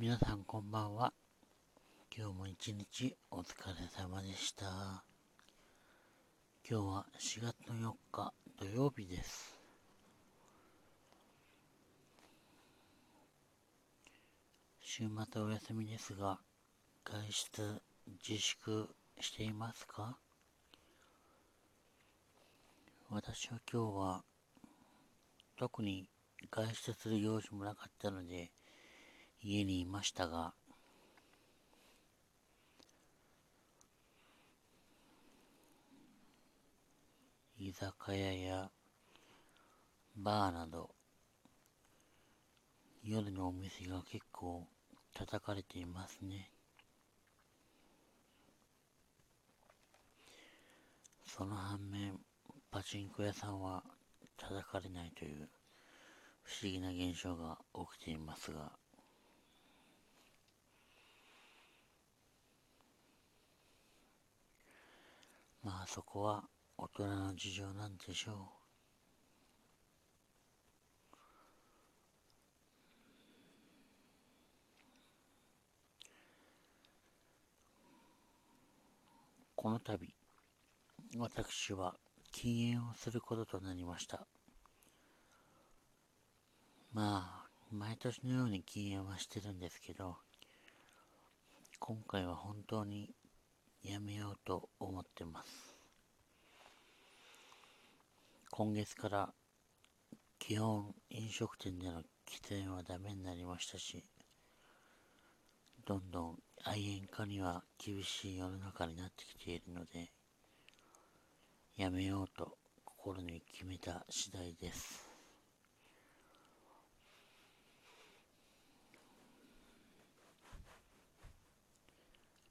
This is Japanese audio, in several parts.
皆さんこんばんは。今日も一日お疲れ様でした。今日は4月の4日土曜日です。週末お休みですが、外出自粛していますか？私は今日は特に外出する用事もなかったので、家にいましたが、居酒屋やバーなど夜のお店が結構叩かれていますね。その反面、パチンコ屋さんは叩かれないという不思議な現象が起きていますが、まあそこは大人の事情なんでしょう。この度、私は禁煙をすることとなりました。まあ、毎年のように禁煙はしてるんですけど、今回は本当にやめようと思ってます。今月から基本飲食店での喫煙はダメになりましたし、どんどん愛煙家には厳しい世の中になってきているので、やめようと心に決めた次第です。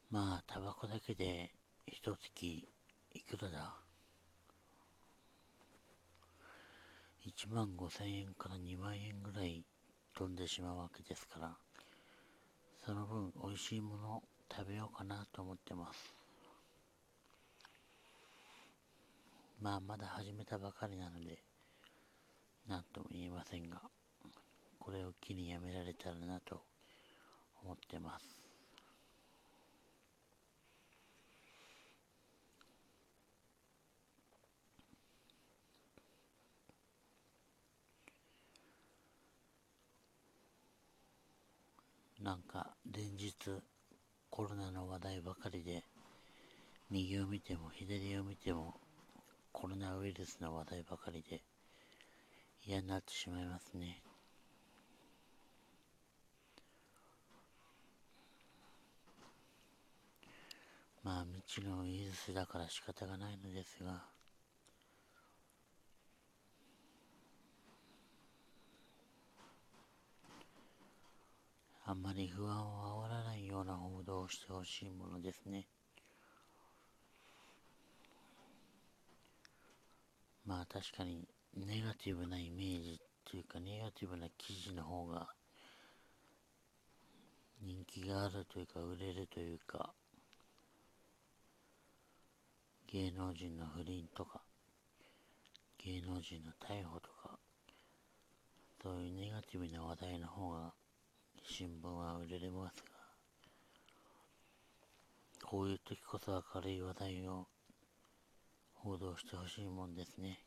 まあ、タバコだけで一月いくらだ ?1 万5千円から2万円ぐらい飛んでしまうわけですから、その分美味しいもの食べようかなと思ってます。まあ、まだ始めたばかりなので、何とも言えませんが、これを機にやめられたらなと思ってます。なんか連日コロナの話題ばかりで右を見ても左を見てもコロナウイルスの話題ばかりで嫌になってしまいますね。まあ未知のウイルスだから仕方がないのですがあんまり不安を煽らないような報道をしてほしいものですね。まあ確かにネガティブなイメージっていうかネガティブな記事の方が人気があるというか売れるというか芸能人の不倫とか芸能人の逮捕とかそういうネガティブな話題の方が新聞は売れれますが、こういう時こそ明るい話題を報道してほしいもんですね。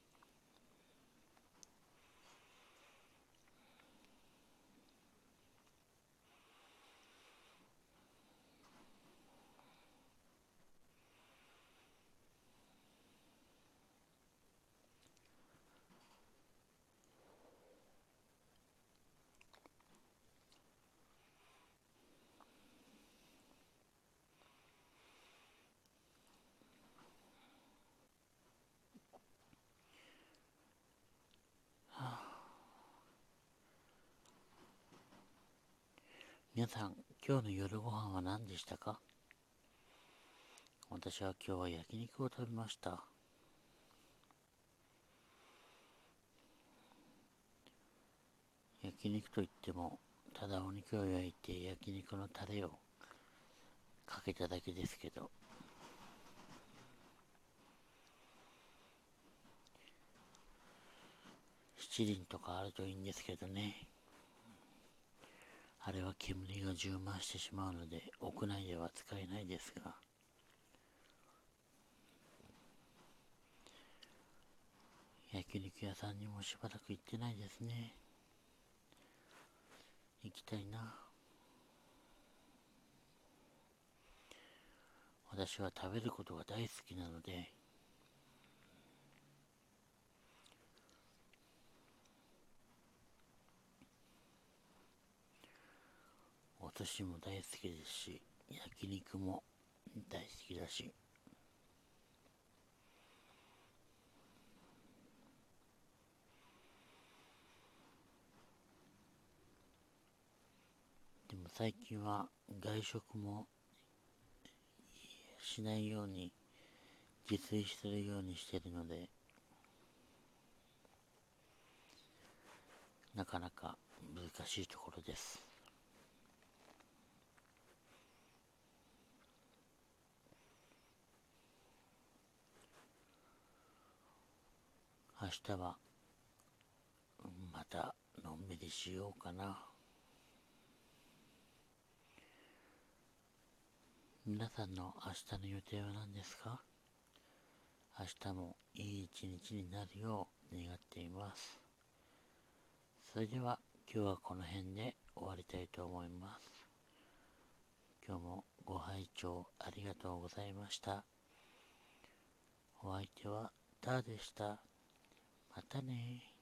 皆さん、今日の夜ご飯は何でしたか？私は今日は焼肉を食べました。焼肉といっても、ただお肉を焼いて焼肉のタレをかけただけですけど、七輪とかあるといいんですけどね。あれは煙が充満してしまうので屋内では使えないですが。焼肉屋さんにもしばらく行ってないですね。行きたいな。私は食べることが大好きなのでお寿司も大好きですし焼肉も大好きだし。でも最近は外食もしないように自炊するようにしてるのでなかなか難しいところです。明日はまたのんびりしようかな。皆さんの明日の予定は何ですか？明日もいい一日になるよう願っています。それでは今日はこの辺で終わりたいと思います。今日もご拝聴ありがとうございました。お相手はダーでした。またね